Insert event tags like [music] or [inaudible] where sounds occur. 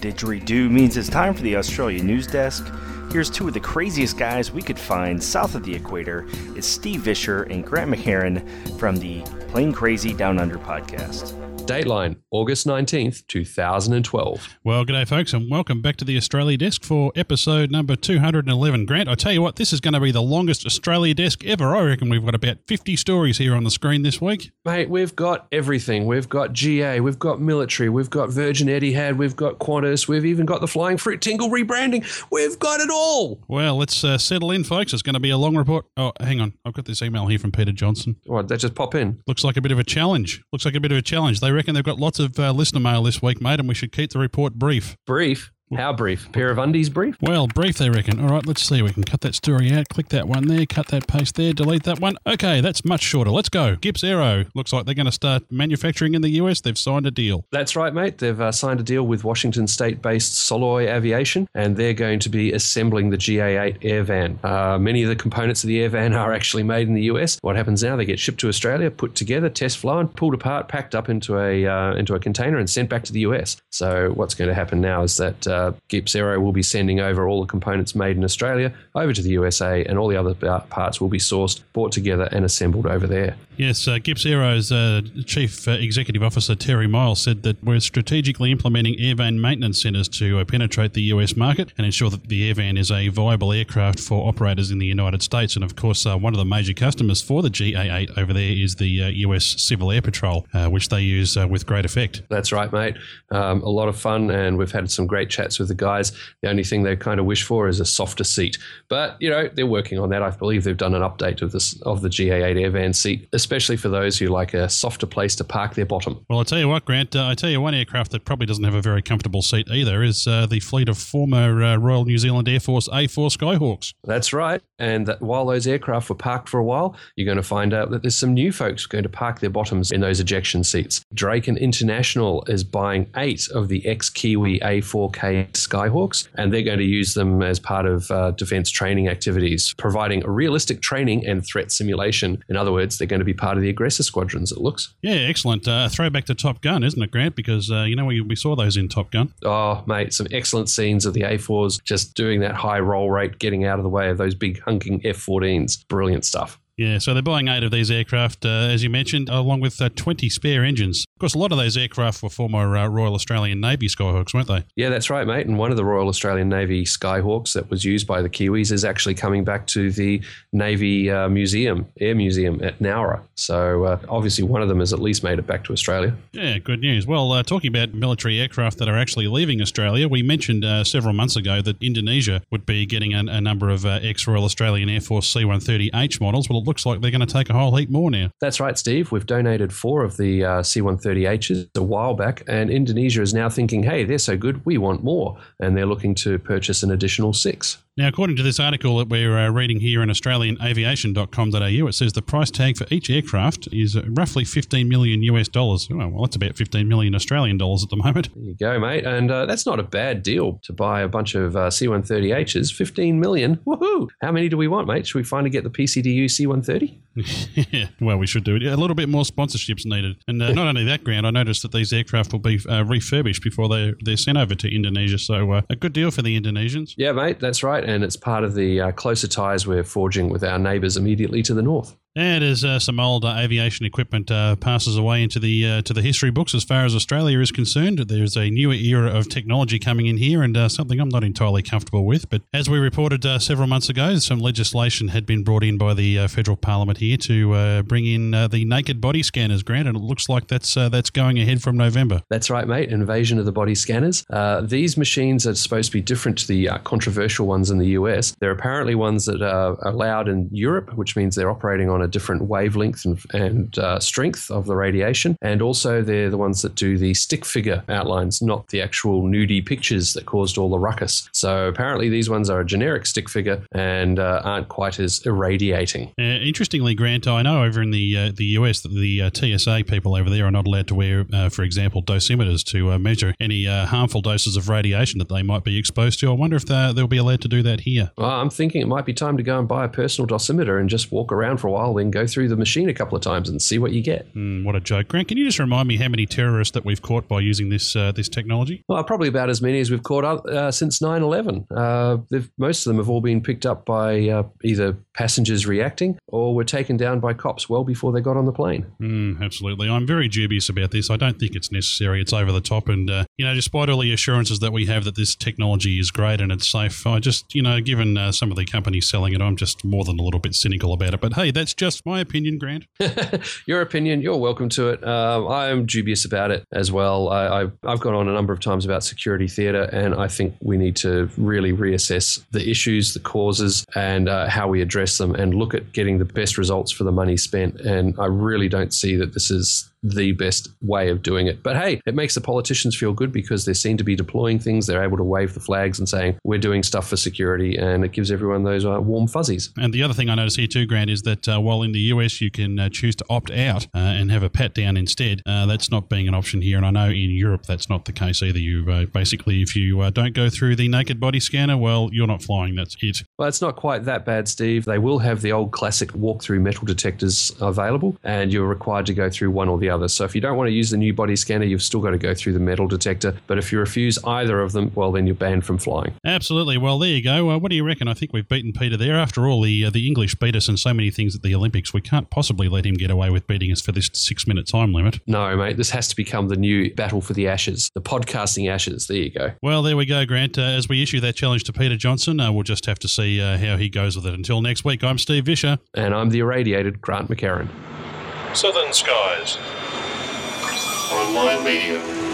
didgeridoo means it's time for the Australia News Desk. Here's two of the craziest guys we could find south of the equator. It's Steve Visscher and Grant McHerron from the Plane Crazy Down Under podcast. Dateline, August 19th, 2012. Well, g'day, folks, and welcome back to the Australia Desk for episode number 211. Grant, I tell you what, this is going to be the longest Australia Desk ever. I reckon we've got about 50 stories here on the screen this week. Mate, we've got everything. We've got GA, we've got military, we've got Virgin Etihad, we've got Qantas, we've even got the Flying Fruit Tingle rebranding. We've got it all. Well, let's uh, settle in, folks. It's going to be a long report. Oh, hang on. I've got this email here from Pieter Johnson. What, that just pop in? Looks like a bit of a challenge. Looks like a bit of a challenge. They reckon they've got lots of uh, listener mail this week, mate, and we should keep the report brief. Brief. How brief? A pair of undies brief? Well, brief, they reckon. All right, let's see. We can cut that story out, click that one there, cut that paste there, delete that one. Okay, that's much shorter. Let's go. GippsAero. Looks like they're going to start manufacturing in the US. They've signed a deal. That's right, mate. They've uh, signed a deal with Washington State based Soloy Aviation, and they're going to be assembling the GA8 Airvan. Uh, many of the components of the Airvan [laughs] are actually made in the US. What happens now? They get shipped to Australia, put together, test flown, pulled apart, packed up into a, uh, into a container, and sent back to the US. So, what's going to happen now is that uh, GippsAero will be sending over all the components made in Australia over to the USA, and all the other parts will be sourced, brought together, and assembled over there. Yes, uh, GippsAero's uh, Chief uh, Executive Officer Terry Miles said that we're strategically implementing airvan maintenance centres to uh, penetrate the US market and ensure that the airvan is a viable aircraft for operators in the United States. And of course, uh, one of the major customers for the GA8 over there is the US Civil Air Patrol, which they use with great effect. That's right, mate. Um, a lot of fun, and we've had some great chats with the guys. The only thing they kind of wish for is a softer seat, but you know they're working on that. I believe they've done an update of this of the GA8 Airvan seat, especially for those who like a softer place to park their bottom. Well, I tell you what, Grant. Uh, I tell you one aircraft that probably doesn't have a very comfortable seat either is uh, the fleet of former uh, Royal New Zealand Air Force A4 Skyhawks. That's right, and that while those aircraft were parked for a while, you're going to find out that there's some new folks going to park their bottoms in those ejection seats. Draken International is buying eight of the ex-Kiwi A4K Skyhawks, and they're going to use them as part of uh, defense training activities, providing a realistic training and threat simulation. In other words, they're going to be part of the aggressor squadrons, it looks. Yeah, excellent. Uh, throwback to Top Gun, isn't it, Grant? Because, uh, you know, we, we saw those in Top Gun. Oh, mate, some excellent scenes of the A4s just doing that high roll rate, getting out of the way of those big hunking F 14s. Brilliant stuff. Yeah, so they're buying eight of these aircraft, uh, as you mentioned, along with uh, 20 spare engines. Of course, a lot of those aircraft were former uh, Royal Australian Navy Skyhawks, weren't they? Yeah, that's right, mate. And one of the Royal Australian Navy Skyhawks that was used by the Kiwis is actually coming back to the Navy uh, Museum, Air Museum at Nowra. So uh, obviously, one of them has at least made it back to Australia. Yeah, good news. Well, uh, talking about military aircraft that are actually leaving Australia, we mentioned several months ago that Indonesia would be getting a, a number of ex Royal Australian Air Force C 130H models. Well, looks like they're going to take a whole heap more now. That's right, Steve. We've donated four of the uh, C-130Hs a while back, and Indonesia is now thinking, hey, they're so good, we want more. And they're looking to purchase an additional six. Now, according to this article that we're uh, reading here in AustralianAviation.com.au, it says the price tag for each aircraft is roughly 15 million US dollars. Oh, well, that's about 15 million Australian dollars at the moment. There you go, mate. And uh, that's not a bad deal to buy a bunch of uh, C-130Hs. 15 million. Woohoo! How many do we want, mate? Should we finally get the PCDU C-130? [laughs] yeah, well, we should do it. A little bit more sponsorships needed. And uh, not only that, Grant, I noticed that these aircraft will be uh, refurbished before they, they're sent over to Indonesia. So uh, a good deal for the Indonesians. Yeah, mate, that's right and it's part of the uh, closer ties we're forging with our neighbours immediately to the north. And as uh, some old uh, aviation equipment uh, passes away into the uh, to the history books, as far as Australia is concerned, there's a newer era of technology coming in here, and uh, something I'm not entirely comfortable with. But as we reported uh, several months ago, some legislation had been brought in by the federal parliament here to bring in the naked body scanners, Grant, and it looks like that's that's going ahead from November. That's right, mate. Invasion of the body scanners. these machines are supposed to be different to the controversial ones in the US. They're apparently ones that are allowed in Europe, which means they're operating on a different wavelength and, and uh, strength of the radiation. And also, they're the ones that do the stick figure outlines, not the actual nudie pictures that caused all the ruckus. So apparently, these ones are a generic stick figure and uh, aren't quite as irradiating. Uh, interestingly, Grant, I know over in the uh, the US that the uh, TSA people over there are not allowed to wear, uh, for example, dosimeters to measure any harmful doses of radiation that they might be exposed to. I wonder if they'll be allowed to do that here. Well, I'm thinking it might be time to go and buy a personal dosimeter and just walk around for a while mile, then go through the machine a couple of times and see what you get. Mm, what a joke, Grant! Can you just remind me how many terrorists that we've caught by using this uh, this technology? Well, probably about as many as we've caught up uh, since 9/11. Uh, most of them have all been picked up by uh, either passengers reacting or were taken down by cops well before they got on the plane. Mm, absolutely, I'm very dubious about this. I don't think it's necessary. It's over the top, and uh, you know, despite all the assurances that we have that this technology is great and it's safe, I just you know, given uh, some of the companies selling it, I'm just more than a little bit cynical about it. But hey, that's just my opinion, Grant. [laughs] Your opinion, you're welcome to it. Um, I'm dubious about it as well. I, I've, I've gone on a number of times about security theatre, and I think we need to really reassess the issues, the causes, and uh, how we address them, and look at getting the best results for the money spent. And I really don't see that this is the best way of doing it. But hey, it makes the politicians feel good because they seem to be deploying things. They're able to wave the flags and saying, we're doing stuff for security, and it gives everyone those uh, warm fuzzies. And the other thing I notice here too, Grant, is that uh, while in the US you can uh, choose to opt out uh, and have a pat down instead, uh, that's not being an option here. And I know in Europe that's not the case either. You uh, basically, if you don't go through the naked body scanner, well, you're not flying. That's it. Well, it's not quite that bad, Steve. They will have the old classic walk-through metal detectors available, and you're required to go through one or the other. So if you don't want to use the new body scanner, you've still got to go through the metal detector. But if you refuse either of them, well, then you're banned from flying. Absolutely. Well, there you go. Uh, what do you reckon? I think we've beaten Pieter there. After all, the uh, the English beat us in so many things at the Olympics. We can't possibly let him get away with beating us for this six minute time limit. No, mate. This has to become the new battle for the ashes, the podcasting ashes. There you go. Well, there we go, Grant. Uh, as we issue that challenge to Pieter Johnson, uh, we'll just have to see uh, how he goes with it. Until next week, I'm Steve Visscher. And I'm the irradiated Grant McHerron. Southern Skies. Online Media.